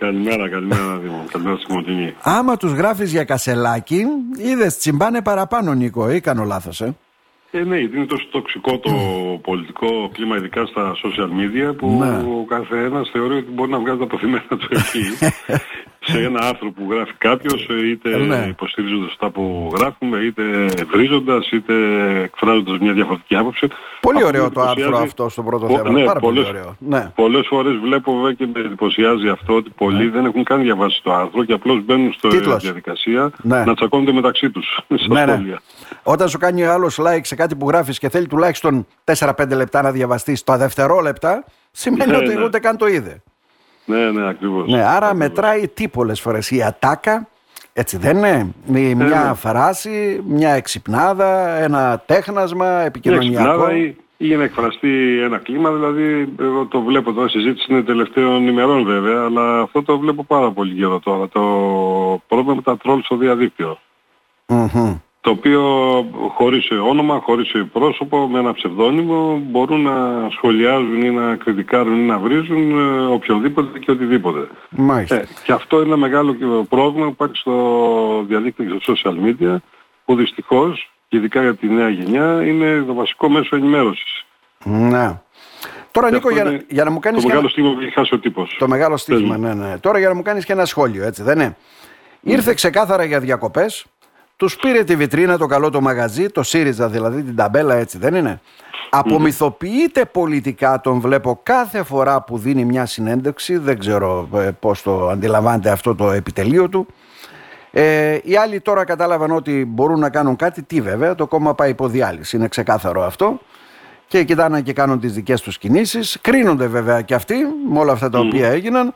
Καλημέρα, καλημέρα, Δήμο. Καλημέρα στη Μοντινή. Άμα τους γράφεις για κασελάκι, είδες τσιμπάνε παραπάνω, Νίκο, ή κάνω λάθος, ε. Ε, ναι, γιατί είναι τόσο τοξικό το πολιτικό κλίμα, ειδικά στα social media, που Ναι. ο καθένας θεωρεί ότι μπορεί να βγάζει τα αποθυμένα του εκεί. σε ένα άρθρο που γράφει κάποιος, είτε Ναι. υποστηρίζοντας αυτά που γράφουμε, είτε βρίζοντας, είτε εκφράζοντας μια διαφορετική άποψη. Πολύ Αυτό ωραίο με το άρθρο εντυπωσιάζει. αυτό στο πρώτο Πο- θέμα. ναι, Πάρα πολύ πολλές- ωραίο. Ναι. Πολλές φορές βλέπω βέβαια και με εντυπωσιάζει αυτό ότι πολλοί Ναι. δεν έχουν καν διαβάσει το άρθρο και απλώς μπαίνουν στη Τίτλος. διαδικασία Ναι. να τσακώνονται μεταξύ τους. Ναι, ναι. Όταν σου κάνει άλλος like σε κάτι που γράφεις και θέλει τουλάχιστον 4-5 λεπτά να διαβαστείς τα δευτερόλεπτα, σημαίνει Ναι, ότι ναι. ούτε καν το είδε. Ναι, ναι, ακριβώς. Ναι, άρα μετράει τι πολλές φορές. Η ατάκα, έτσι δεν είναι. Με μια ναι. φράση, μια εξυπνάδα, ένα τέχνασμα Μια επικοινωνιακό. εξυπνάδα ή, ή για να εκφραστεί ένα κλίμα, δηλαδή εγώ το βλέπω τώρα, συζήτηση είναι τελευταίων ημερών βέβαια, αλλά αυτό το βλέπω πάρα πολύ καιρό τώρα. Το πρόβλημα με τα τρόλ στο διαδίκτυο. Μμμ. Το οποίο χωρίς όνομα, χωρίς πρόσωπο, με ένα ψευδόνυμο μπορούν να σχολιάζουν ή να κριτικάρουν ή να βρίζουν ε, οποιονδήποτε και οτιδήποτε. Μάλιστα. Ε, και αυτό είναι ένα μεγάλο και πρόβλημα που υπάρχει στο διαδίκτυο και στα social media που δυστυχώς, και ειδικά για τη νέα γενιά, είναι το βασικό μέσο ενημέρωσης. Ναι. Τώρα, Και Νίκο, αυτό για, να- είναι για να μου κάνεις Το μεγάλο στίγμα που έχει χάσει ο τύπος. Το μεγάλο στίγμα, Πες ναι, ναι. Τώρα για να μου κάνεις και ένα σχόλιο, έτσι δεν είναι; Ήρθε ξεκάθαρα για διακοπές, τους πήρε τη βιτρίνα το καλό το μαγαζί, το ΣΥΡΙΖΑ δηλαδή, την ταμπέλα, έτσι δεν είναι; Απομυθοποιείται πολιτικά, τον βλέπω κάθε φορά που δίνει μια συνέντευξη. Δεν ξέρω ε, πώς το αντιλαμβάνεται αυτό το επιτελείο του. Ε, οι άλλοι τώρα κατάλαβαν ότι μπορούν να κάνουν κάτι. Τι βέβαια, το κόμμα πάει υποδιάλυση. Είναι ξεκάθαρο αυτό. Και κοιτάνε και κάνουν τις δικές τους κινήσεις. Κρίνονται βέβαια και αυτοί με όλα αυτά τα οποία έγιναν.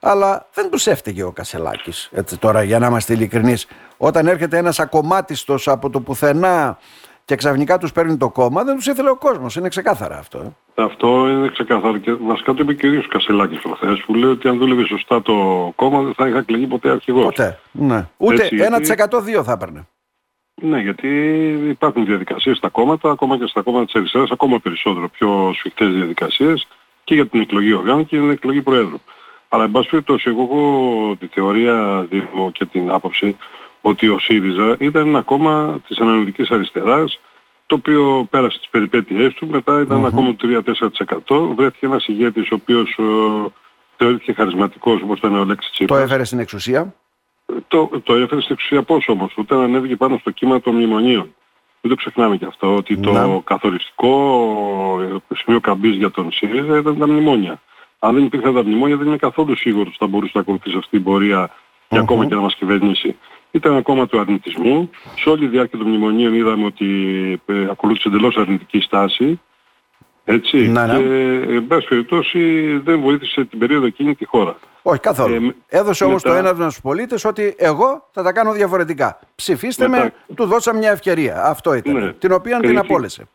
Αλλά δεν τους έφταιγε ο Κασελάκης. Έτσι τώρα για να είμαστε ειλικρινείς. Όταν έρχεται ένας ακομάτιστος από το πουθενά και ξαφνικά τους παίρνει το κόμμα, δεν τους ήθελε ο κόσμος. Είναι ξεκάθαρα αυτό. ε. Αυτό είναι ξεκάθαρο και βασικά το είπε και ο ίδιος Κασελάκης προχθές που λέει ότι αν δούλευε σωστά το κόμμα δεν θα είχα εκλεγεί ποτέ αρχηγός. Ποτέ. Ναι. Ούτε Έτσι, 1% δύο θα έπαιρνε. Ναι, γιατί υπάρχουν διαδικασίες στα κόμματα, ακόμα και στα κόμματα της αριστεράς, ακόμα περισσότερο πιο σφιχτές διαδικασίες και για την εκλογή οργάνων και για την εκλογή Προέδρου. Αλλά εν πάση περιπτώσει, εγώ έχω τη θεωρία δίνω και την άποψη ότι ο ΣΥΡΙΖΑ ήταν ένα κόμμα της αναλυτικής αριστεράς το οποίο πέρασε τις περιπέτειές του, μετά ήταν ένα κόμμα του 3-4%, βρέθηκε ένας ηγέτης ο οποίος ε, θεωρήθηκε χαρισματικός όπως ήταν ο Λέξης Το Τσίπρας. έφερε στην εξουσία; Το, το έφερε στην εξουσία πώς όμως, όταν ανέβηκε πάνω στο κύμα των μνημονίων. Δεν το ξεχνάμε και αυτό, ότι το Να. καθοριστικό ε, σημείο καμπής για τον ΣΥΡΙΖΑ ήταν τα μνημόνια. Αν δεν υπήρχαν τα μνημόνια δεν είμαι καθόλου σίγουρος ότι θα μπορούσε να ακολουθήσει αυτή την πορεία και ακόμα και να μας κυβερνήσει. Ήταν ένα κόμμα του αρνητισμού. Σε όλη τη διάρκεια των μνημονίων είδαμε ότι ε, ακολούθησε εντελώς αρνητική στάση. Έτσι. Ναι, ναι. Και εν πάση περιπτώσει δεν βοήθησε την περίοδο εκείνη τη χώρα. Όχι, καθόλου. Ε, με- Έδωσε όμως μετά- το έναυσμα στους πολίτες ότι εγώ θα τα κάνω διαφορετικά. Ψηφίστε Μετά- με, του δώσα μια ευκαιρία. Αυτό ήταν. Ναι. Την οποία την Κρίθηκε- απόλυσε.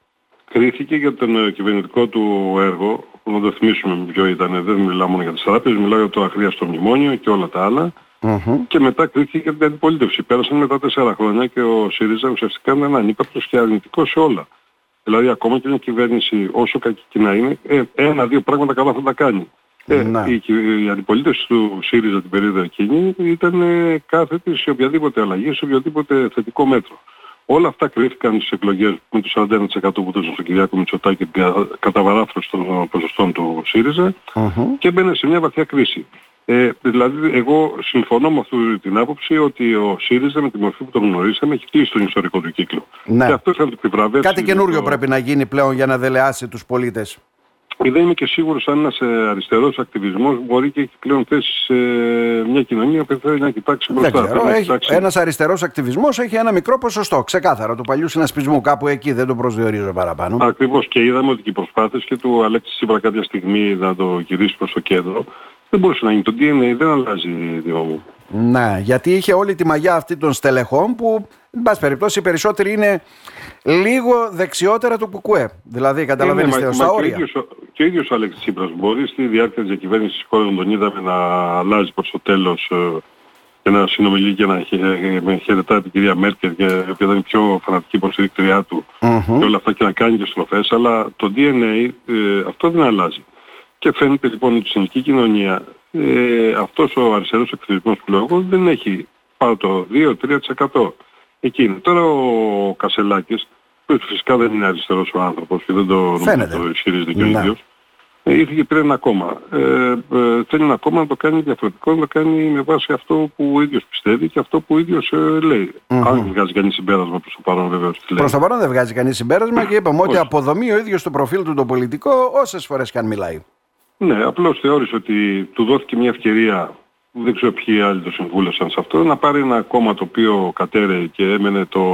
κρίθηκε για τον ε, κυβερνητικό του έργο, να το θυμίσουμε ποιο ήταν, δεν μιλάω μόνο για τις τράπεζες, μιλάω για το αχρίαστο μνημόνιο και όλα τα άλλα. Μμμ. Και μετά κρίθηκε για την αντιπολίτευση. Πέρασαν μετά τέσσερα χρόνια και ο ΣΥΡΙΖΑ ουσιαστικά ήταν ένα ανύπαρκτος και αρνητικό σε όλα. Δηλαδή ακόμα και μια κυβέρνηση όσο κακή και να είναι, ε, ένα-δύο πράγματα καλά θα τα κάνει. Ε, Ναι. η, κυ- η αντιπολίτευση του ΣΥΡΙΖΑ την περίοδο εκείνη ήταν ε, κάθετη σε οποιαδήποτε αλλαγή, σε οποιοδήποτε θετικό μέτρο. Όλα αυτά κρίθηκαν στις εκλογές με το 41% που έδωσαν στον Κυριάκο Μητσοτάκη και την κα- καταβαράθρωση των ποσοστών του ΣΥΡΙΖΑ Μμμ. και μπαίνε σε μια βαθιά κρίση. Ε, δηλαδή, εγώ συμφωνώ με αυτή την άποψη ότι ο ΣΥΡΙΖΑ με τη μορφή που τον γνωρίσαμε έχει κλείσει τον ιστορικό του κύκλο. Ναι. Και αυτό θα το επιβραβεύσει. Κάτι καινούριο το- πρέπει να γίνει πλέον για να δελεάσει τους πολίτες. Και δεν είμαι και σίγουρος αν ένας ε, αριστερός ακτιβισμός μπορεί και έχει πλέον θέση σε μια κοινωνία που θέλει να κοιτάξει Δεν μπροστά. ξέρω. θέλει να Έχει, κοιτάξει- ένας αριστερός ακτιβισμός έχει ένα μικρό ποσοστό. Ξεκάθαρα του παλιού συνασπισμού. Κάπου εκεί δεν το προσδιορίζω παραπάνω. Ακριβώς και είδαμε ότι και οι προσπάθειες και του Αλέξη Τσίπρα κάποια στιγμή να το γυρίσει προς το κέντρο δεν μπορούσε να γίνει. Το DNA δεν αλλάζει, Διό μου. Ναι, γιατί είχε όλη τη μαγιά αυτή των στελεχών που, εν πάση περιπτώσει, οι περισσότεροι είναι λίγο δεξιότερα του Κουκουέ. Δηλαδή, καταλαβαίνετε, Ε, ναι, στα μα, μα όρια. Και, ο ίδιος, ο- και ο ίδιος ο Αλέξης Τσίπρας μπορεί στη διάρκεια της διακυβέρνησης της χώρας τον είδαμε να αλλάζει προς το τέλος ε, και να συνομιλεί και να χε, ε, με χαιρετά την κυρία Μέρκελ και η οποία ήταν η πιο φανατική υποστηρίκτριά του Μμμ. και όλα αυτά και να κάνει και στροφές αλλά το DNA ε, αυτό δεν αλλάζει. Και φαίνεται λοιπόν ότι στην ελληνική κοινωνία ε, αυτός ο αριστερός εχθρισμός που λέω εγώ δεν έχει πάνω το 2-3%. Εκεί Τώρα ο Κασελάκης, που φυσικά δεν είναι αριστερός ο άνθρωπος και δεν το, το ισχυρίζεται και ο ναι. ίδιος, ε, ήρθε και πήρε ένα κόμμα. Ε, ε, θέλει ένα κόμμα να το κάνει διαφορετικό, να το κάνει με βάση αυτό που ο ίδιος πιστεύει και αυτό που ο ίδιος ε, λέει. Mm-hmm. Αν βγάζει κανείς συμπέρασμα προς το παρόν βεβαίως. Προς το παρόν δεν βγάζει κανείς συμπέρασμα και είπαμε ότι αποδομεί ο ίδιος το προφίλ του το πολιτικό όσες φορές και αν μιλάει. Ναι, απλώς θεώρησε ότι του δόθηκε μια ευκαιρία, δεν ξέρω ποιοι άλλοι το συμβούλευσαν σε αυτό, να πάρει ένα κόμμα το οποίο κατέρεε και έμενε το,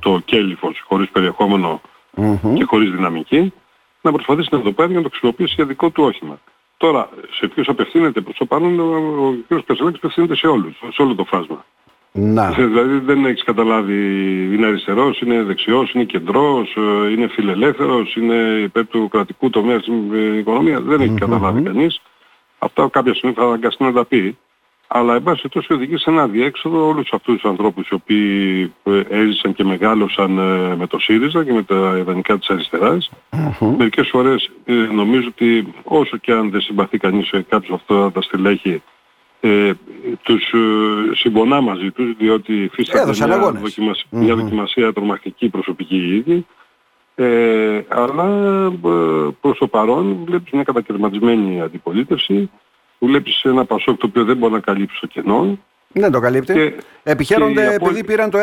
το κέλυφος χωρίς περιεχόμενο mm-hmm. και χωρίς δυναμική να προσπαθήσει να το πάρει για να το χρησιμοποιήσει για δικό του όχημα. Τώρα, σε ποιους απευθύνεται προς το παρόν, ο κ. Κασελάκης απευθύνεται σε όλους, σε όλο το φάσμα. Να. Δηλαδή δεν έχεις καταλάβει, είναι αριστερός, είναι δεξιός, είναι κεντρός, ε, είναι φιλελεύθερος, είναι υπέρ του κρατικού τομέα στην οικονομία. Δεν έχει καταλάβει κανείς. Αυτά κάποια στιγμή θα αναγκαστεί να τα πει αλλά εν πάση τόσο οδηγεί σε ένα διέξοδο όλους αυτούς τους ανθρώπους οι οποίοι ε, έζησαν και μεγάλωσαν ε, με το ΣΥΡΙΖΑ και με τα ιδανικά της αριστεράς. Mm-hmm. Μερικές φορές ε, νομίζω ότι όσο και αν δεν συμπαθεί κανείς σε κάποιους αυτά τα στελέχη ε, τους ε, συμπονά μαζί τους διότι υφίσταται μια, δοκιμασ... mm-hmm. μια δοκιμασία τρομακτική προσωπική ήδη ε, αλλά προς το παρόν βλέπεις μια κατακαιρματισμένη αντιπολίτευση βλέπεις ένα Πασόκ το οποίο δεν μπορεί να καλύψει το κενό. Δεν το καλύπτει. Και, Επιχαίρονται και επειδή πήραν το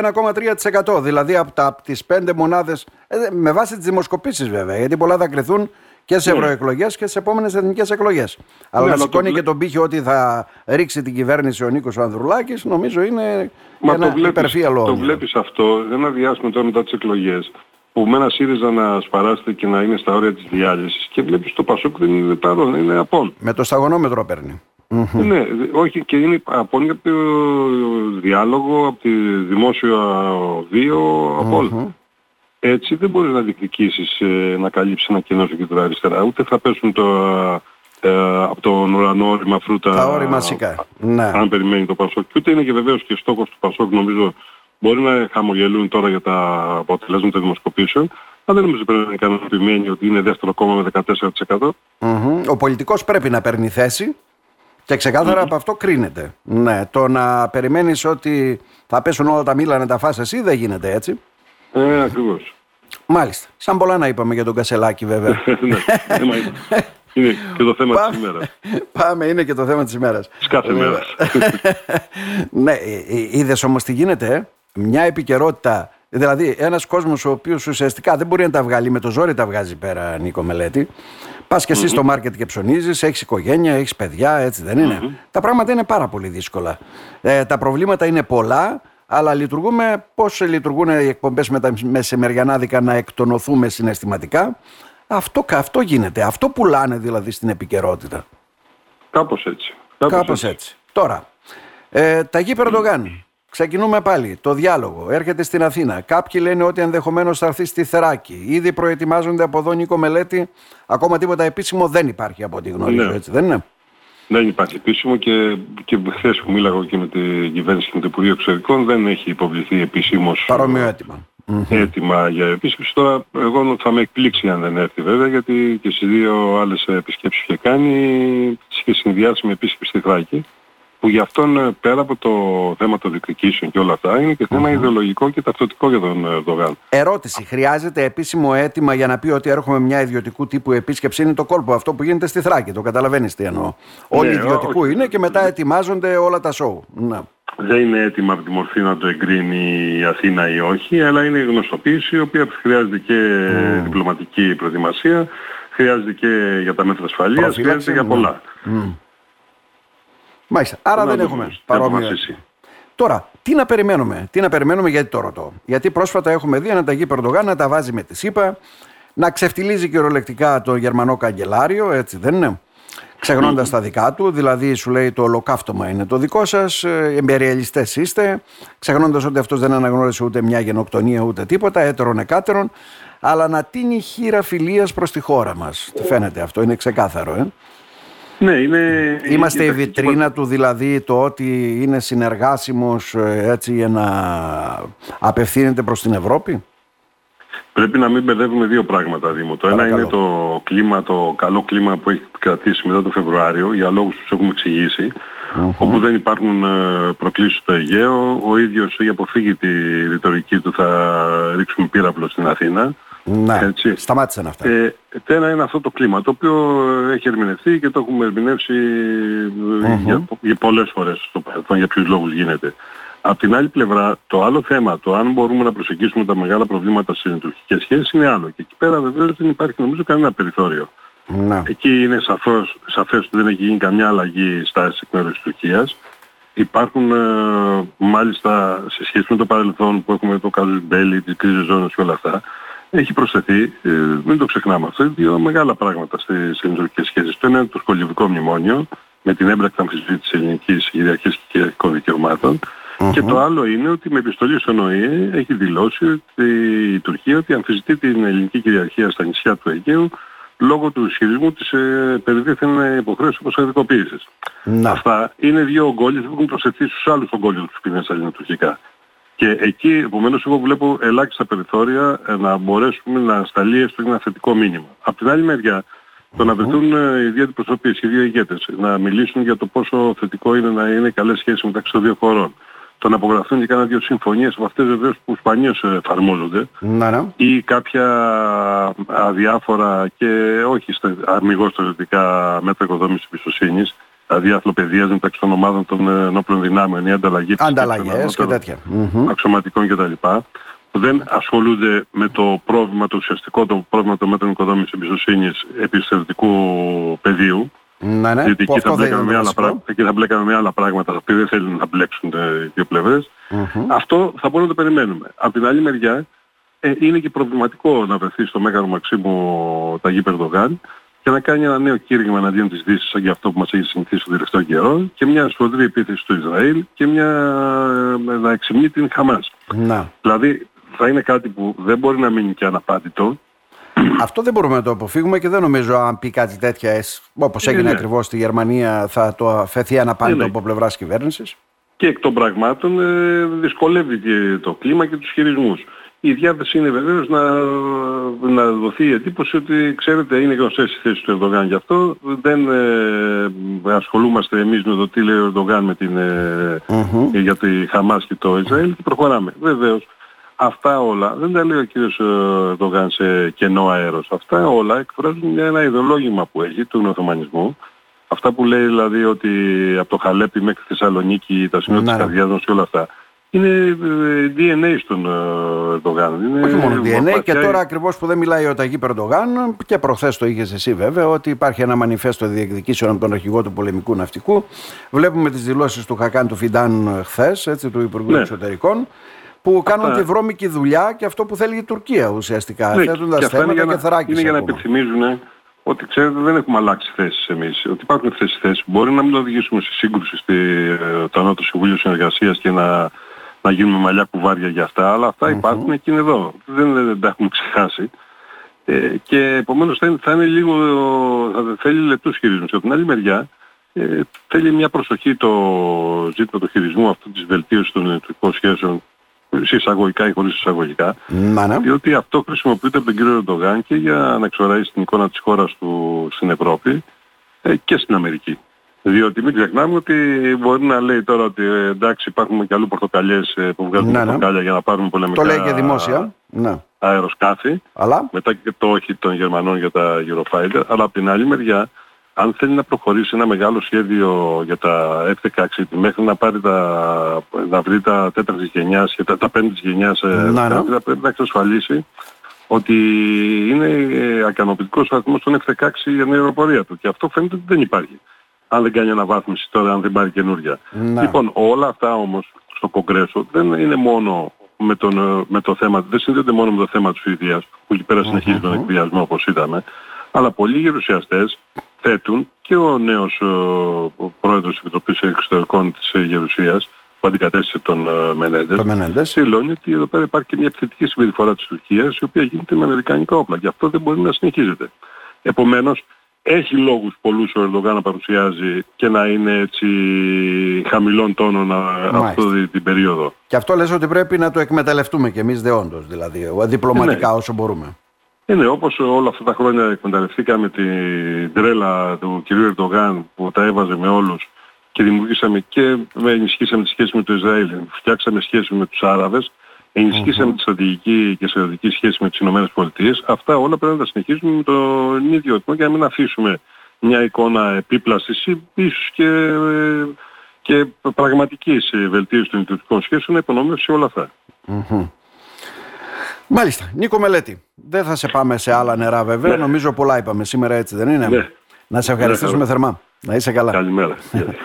1,3%. Δηλαδή από, τα, από τις πέντε μονάδες, ε, με βάση τις δημοσκοπήσεις βέβαια, γιατί πολλά θα κρυθούν και σε ναι. ευρωεκλογές και σε επόμενες εθνικές εκλογές. Αλλά ναι, να σηκώνει και τον πύχη ότι θα ρίξει την κυβέρνηση ο Νίκος Ανδρουλάκης, νομίζω είναι Μα ένα υπερφύαλο. Το βλέπεις, το βλέπεις αυτό, δεν αδειάσουμε τώρα μετά τις εκλογές που με ένα ΣΥΡΙΖΑ να σπαράσετε και να είναι στα όρια της διάλυσης και βλέπεις το Πασόκ δεν είναι παρόν, είναι απόν. Με το σταγονόμετρο παίρνει. Ναι, όχι και είναι απόν για το διάλογο, από τη δημόσια βίο, από όλα. Έτσι δεν μπορείς να διεκδικήσεις ε, να καλύψεις ένα κενό στο κέντρο αριστερά, ούτε θα πέσουν το, ε, από τον ουρανό όρημα φρούτα. Τα όρημα σικά. Ναι. Αν περιμένει το Πασόκ. Και ούτε είναι και βεβαίως και στόχος του Πασόκ νομίζω Μπορεί να χαμογελούν τώρα για τα αποτελέσματα δημοσκοπήσεων, αλλά δεν νομίζω πρέπει να είναι ικανοποιημένοι ότι είναι δεύτερο κόμμα με 14%. Mm-hmm. Ο πολιτικός πρέπει να παίρνει θέση και ξεκάθαρα mm-hmm. από αυτό κρίνεται. Ναι, το να περιμένεις ότι θα πέσουν όλα τα μήλα να τα φας εσύ δεν γίνεται έτσι. Ε, ακριβώς. Μάλιστα. Σαν πολλά να είπαμε για τον Κασελάκη βέβαια. ναι, είναι και το θέμα Πάμε. της ημέρας. Πάμε, είναι και το θέμα της ημέρας. Της κάθε μέρας. ναι, ε, ε, είδες όμως τι γίνεται, ε; μια επικαιρότητα. Δηλαδή, ένας κόσμος ο οποίος ουσιαστικά δεν μπορεί να τα βγάλει, με το ζόρι τα βγάζει πέρα, Νίκο Μελέτη. Πας και εσύ στο μάρκετ και ψωνίζεις, έχεις οικογένεια, έχεις παιδιά, έτσι δεν ειναι Τα πράγματα είναι πάρα πολύ δύσκολα. Ε, τα προβλήματα είναι πολλά, αλλά λειτουργούμε πώς λειτουργούν οι εκπομπές με τα μεσημεριανάδικα να εκτονωθούμε συναισθηματικά. Αυτό, αυτό γίνεται. Αυτό πουλάνε δηλαδή στην επικαιρότητα. Κάπως έτσι. Κάπως έτσι. έτσι. Τώρα, ε, τα γη Περντογάν. Ξεκινούμε πάλι. Το διάλογο έρχεται στην Αθήνα. Κάποιοι λένε ότι ενδεχομένως θα έρθει στη Θεράκη. Ήδη προετοιμάζονται από εδώ Νίκο Μελέτη. Ακόμα τίποτα επίσημο δεν υπάρχει από ό,τι γνωρίζω, ναι. έτσι δεν είναι; Δεν υπάρχει επίσημο και, και χθες που μίλαγα και με την κυβέρνηση και με το Υπουργείο Εξωτερικών δεν έχει υποβληθεί επίσημο. Παρόμοιο έτοιμα. Έτοιμα για επίσκεψη. Τώρα εγώ θα με εκπλήξει αν δεν έρθει βέβαια γιατί και στι δύο άλλες επισκέψεις που είχε κάνει είχε συνδυάσει με επίσκεψης στη Θράκη που γι' αυτόν ε, πέρα από το θέμα των διεκδικήσεων και όλα αυτά είναι και θέμα ιδεολογικό και ταυτοτικό για τον Ερντογάν. Ερώτηση. Χρειάζεται επίσημο αίτημα για να πει ότι έρχομαι μια ιδιωτικού τύπου επίσκεψη. Είναι το κόλπο αυτό που γίνεται στη Θράκη. Το καταλαβαίνεις τι εννοώ. Όλοι ναι, ιδιωτικού είναι και μετά ετοιμάζονται όλα τα σοου. Να. Δεν είναι έτοιμα από τη μορφή να το εγκρίνει η Αθήνα ή όχι, αλλά είναι γνωστοποίηση η οποία χρειάζεται και mm. διπλωματική προετοιμασία, χρειάζεται και για τα μέτρα ασφαλείας, χρειάζεται για πολλά. Mm. Μάλιστα. Άρα δεν έχουμε παρόμοιο. Τώρα, τι να περιμένουμε, τι να περιμένουμε γιατί το ρωτώ; Γιατί πρόσφατα έχουμε δει ένα ταγί Περντογάν να τα βάζει με τη ΣΥΠΑ, να ξεφτιλίζει κυριολεκτικά το Γερμανό καγκελάριο, έτσι δεν είναι; Ξεχνώντας τα δικά του, δηλαδή σου λέει το ολοκαύτωμα είναι το δικό σας, ε, εμπεριαλιστές είστε, ξεχνώντας ότι αυτός δεν αναγνώρισε ούτε μια γενοκτονία ούτε τίποτα, έτερον εκάτερον, αλλά να τίνει χείρα φιλίας προς τη χώρα μας. Τι φαίνεται αυτό, είναι ξεκάθαρο, ε; Ναι, είναι... Είμαστε η βιτρίνα του δηλαδή το ότι είναι συνεργάσιμος ε, έτσι για να απευθύνεται προς την Ευρώπη; Πρέπει να μην μπερδεύουμε δύο πράγματα, Δήμο. Το ένα είναι το κλίμα, το καλό κλίμα που έχει κρατήσει μετά το Φεβρουάριο, για λόγους που έχουμε εξηγήσει, όπου δεν υπάρχουν ε, προκλήσεις στο Αιγαίο. Ο ίδιος έχει αποφύγει τη ρητορική του θα ρίξουμε πύραυλο στην Αθήνα. Ναι, Έτσι. σταμάτησαν αυτά. Ε, ένα είναι αυτό το κλίμα, το οποίο έχει ερμηνευτεί και το έχουμε ερμηνεύσει mm-hmm. για, για πολλές φορές στο παρελθόν, για ποιους λόγους γίνεται. Απ' την άλλη πλευρά, το άλλο θέμα, το αν μπορούμε να προσεγγίσουμε τα μεγάλα προβλήματα στις λειτουργικές σχέσεις είναι άλλο. Και εκεί πέρα βεβαίως δεν υπάρχει νομίζω κανένα περιθώριο. Να. Εκεί είναι σαφώς, σαφές ότι δεν έχει γίνει καμιά αλλαγή στα εκ μέρους της Τουρκίας. Υπάρχουν ε, μάλιστα σε σχέση με το παρελθόν που έχουμε το κάζους Μπέλη, τις κρίζες ζώνες και όλα αυτά, έχει προσθεθεί, ε, μην το ξεχνάμε αυτό, δύο μεγάλα πράγματα στις ελληνικές σχέσεις. Το ένα είναι το σχολιβικό μνημόνιο, με την έμπρακτη αμφισβήτηση ελληνικής κυριαρχίας και κυριαρχικών δικαιωμάτων. Και το άλλο είναι ότι με επιστολή στον ΟΗΕ έχει δηλώσει ότι η Τουρκία ότι αμφισβητεί την ελληνική κυριαρχία στα νησιά του Αιγαίου λόγω του ισχυρισμού της ε, περιδίθεν υποχρέωσης αποσχεδικοποίησης. Αυτά είναι δύο ογκόλοι που έχουν προσθεθεί στους άλλους ογκόλους του πίνες ελληνοτουρκικά. Και εκεί επομένως εγώ βλέπω ελάχιστα περιθώρια ε, να μπορέσουμε να σταλεί έστω ένα θετικό μήνυμα. Απ' την άλλη μεριά, το να βρεθούν ε, οι δύο αντιπροσωπείες, οι δύο ηγέτες, να μιλήσουν για το πόσο θετικό είναι να είναι καλές σχέσεις μεταξύ των δύο χωρών. Το να απογραφούν και κάνα δύο συμφωνίες από αυτές βεβαίως που σπανίως εφαρμόζονται να, ναι. ή κάποια αδιάφορα και όχι αμυγός στρατιωτικά μέτρα οικοδόμησης εμπιστοσύνης δηλαδή μεταξύ των ομάδων των ε, ενόπλων δυνάμεων ή ανταλλαγή Ανταλλαγές και τέτοια. Αξιωματικών κτλ. Που δεν ασχολούνται με το πρόβλημα, το ουσιαστικό το πρόβλημα των μέτρων οικοδόμησης εμπιστοσύνης επιστημονικού πεδίου. Ναι, ναι. Γιατί εκεί θα, μπλέκαμε με άλλα πράγματα, εκεί θα μπλέκαμε με άλλα πράγματα τα οποία δεν θέλουν να μπλέξουν οι δύο πλευρές. Αυτό θα μπορούμε να το περιμένουμε. Από την άλλη μεριά ε, είναι και προβληματικό να βρεθεί στο Μέγαρο Μαξίμου Ταγί Περδογάν και να κάνει ένα νέο κήρυγμα εναντίον της Δύσης σαν και αυτό που μας έχει συνηθίσει το τελευταίο καιρό και μια σφοδρή επίθεση στο Ισραήλ και μια, ε, να εξυμνεί την Χαμάς. Να. Δηλαδή θα είναι κάτι που δεν μπορεί να μείνει και αναπάτητο. Αυτό δεν μπορούμε να το αποφύγουμε και δεν νομίζω αν πει κάτι τέτοια όπως έγινε ναι. ακριβώς στη Γερμανία θα το αφαιθεί αναπάντητο ναι, ναι. από πλευράς κυβέρνησης. Και εκ των πραγμάτων ε, δυσκολεύει και το κλίμα και τους χειρισμούς. Η διάθεση είναι βεβαίως να, να δοθεί η εντύπωση ότι ξέρετε είναι γνωστές οι θέσεις του Ερντογάν γι' αυτό. Δεν ε, ασχολούμαστε εμείς με το τι λέει ο Ερντογάν με την, ε, για τη Χαμάς και το Ισραήλ και προχωράμε. Βεβαίως αυτά όλα δεν τα λέει ο κύριος Ερντογάν σε κενό αέρος. Αυτά όλα εκφράζουν ένα ιδεολόγημα που έχει του Οθωμανισμού. Αυτά που λέει δηλαδή ότι από το Χαλέπι μέχρι τη Θεσσαλονίκη τα σημεία της ναι. καρδιάς μας και όλα αυτά είναι DNA ε, στον ε, Ερντογάν. Είναι Όχι μόνο DNA και τώρα ακριβώς που δεν μιλάει ο Ταγί Περντογάν και προχθές το είχες εσύ βέβαια ότι υπάρχει ένα μανιφέστο διεκδικήσεων από τον αρχηγό του πολεμικού ναυτικού. Βλέπουμε τις δηλώσεις του Χακάν του Φιντάν χθες, έτσι, του Υπουργού ναι. Εξωτερικών που κάνουν Αυτά... τη βρώμικη δουλειά και αυτό που θέλει η Τουρκία ουσιαστικά. Ναι, Θέτοντας και θέματα και θεράκισαν. Είναι για να επιθυμίζουν ότι ξέρετε δεν έχουμε αλλάξει θέσεις εμείς. Ότι υπάρχουν αυτές τις θέσεις. Μπορεί να μην το οδηγήσουμε σε σύγκρουση στο ε, το Ανώτο Συμβούλιο Συνεργασίας και να να γίνουμε μαλλιά κουβάρια για αυτά, αλλά αυτά υπάρχουν και είναι εδώ. Δεν, δεν τα έχουμε ξεχάσει. Ε, και επομένως θα, θα είναι λίγο, θα θέλει λεπτούς χειρισμούς. Από την άλλη μεριά ε, θέλει μια προσοχή το ζήτημα του χειρισμού αυτού της βελτίωσης των ελληνικών σχέσεων εισαγωγικά ή χωρίς εισαγωγικά. Μάνα. Διότι αυτό χρησιμοποιείται από τον κύριο Ερντογάν και για να εξοραίσει την εικόνα της χώρας του στην Ευρώπη ε, και στην Αμερική. Διότι μην ξεχνάμε ότι μπορεί να λέει τώρα ότι ε, εντάξει υπάρχουν και αλλού πορτοκαλιές ε, που βγάζουν ναι, ναι. πορτοκάλια για να πάρουμε πολεμικά το λέει και δημόσια. Ναι. αεροσκάφη. Αλλά... Μετά και το όχι των Γερμανών για τα Eurofighter. Αλλά από την άλλη μεριά αν θέλει να προχωρήσει ένα μεγάλο σχέδιο για τα F-16 μέχρι να πάρει τα, να βρει τα τέταρτης γενιάς και τα, τα πέμπτης γενιάς ε, ναι, ναι. θα πρέπει να εξασφαλίσει ότι είναι ακανοποιητικός ο αριθμός των F-16 για την αεροπορία του και αυτό φαίνεται ότι δεν υπάρχει αν δεν κάνει αναβάθμιση τώρα, αν δεν πάρει καινούργια. Ναι. Λοιπόν, όλα αυτά όμως στο Κογκρέσο δεν είναι μόνο με, τον, με το θέμα, δεν συνδέονται μόνο με το θέμα της Σουηδίας, που εκεί πέρα συνεχίζει τον εκβιασμό όπως είδαμε, αλλά πολλοί γερουσιαστές θέτουν και ο νέος ο πρόεδρος της Επιτροπής Εξωτερικών της Γερουσίας, που αντικατέστησε τον uh, Μενέντες, δηλώνει ότι εδώ πέρα υπάρχει και μια επιθετική συμπεριφορά της Τουρκίας, η οποία γίνεται με αμερικανικά όπλα και αυτό δεν μπορεί να συνεχίζεται. Επομένως, έχει λόγους πολλούς ο Ερντογάν να παρουσιάζει και να είναι έτσι χαμηλών τόνων αυτή την περίοδο. Και αυτό λες ότι πρέπει να το εκμεταλλευτούμε και εμείς δεόντως, δηλαδή, διπλωματικά ναι. όσο μπορούμε. Είναι όπως όλα αυτά τα χρόνια εκμεταλλευτήκαμε την τρέλα του κ. Ερντογάν που τα έβαζε με όλους και δημιουργήσαμε και με ενισχύσαμε τη σχέση με το Ισραήλ, φτιάξαμε σχέση με τους Άραβες, ενισχύσαμε τη στρατηγική και στρατηγική σχέση με τις Ηνωμένες Πολιτείες. Αυτά όλα πρέπει να τα συνεχίσουμε με τον ίδιο ρυθμό και να μην αφήσουμε μια εικόνα επίπλασης ή ίσως και, και πραγματικής βελτίωσης των ιδιωτικών σχέσεων να σε όλα Μάλιστα. Νίκο Μελέτη, δεν θα σε πάμε σε άλλα νερά βέβαια. Ναι. Νομίζω πολλά είπαμε σήμερα έτσι δεν είναι; Ναι. Να σε ευχαριστήσουμε ναι, θερμά. Να είσαι καλά. Καλημέρα.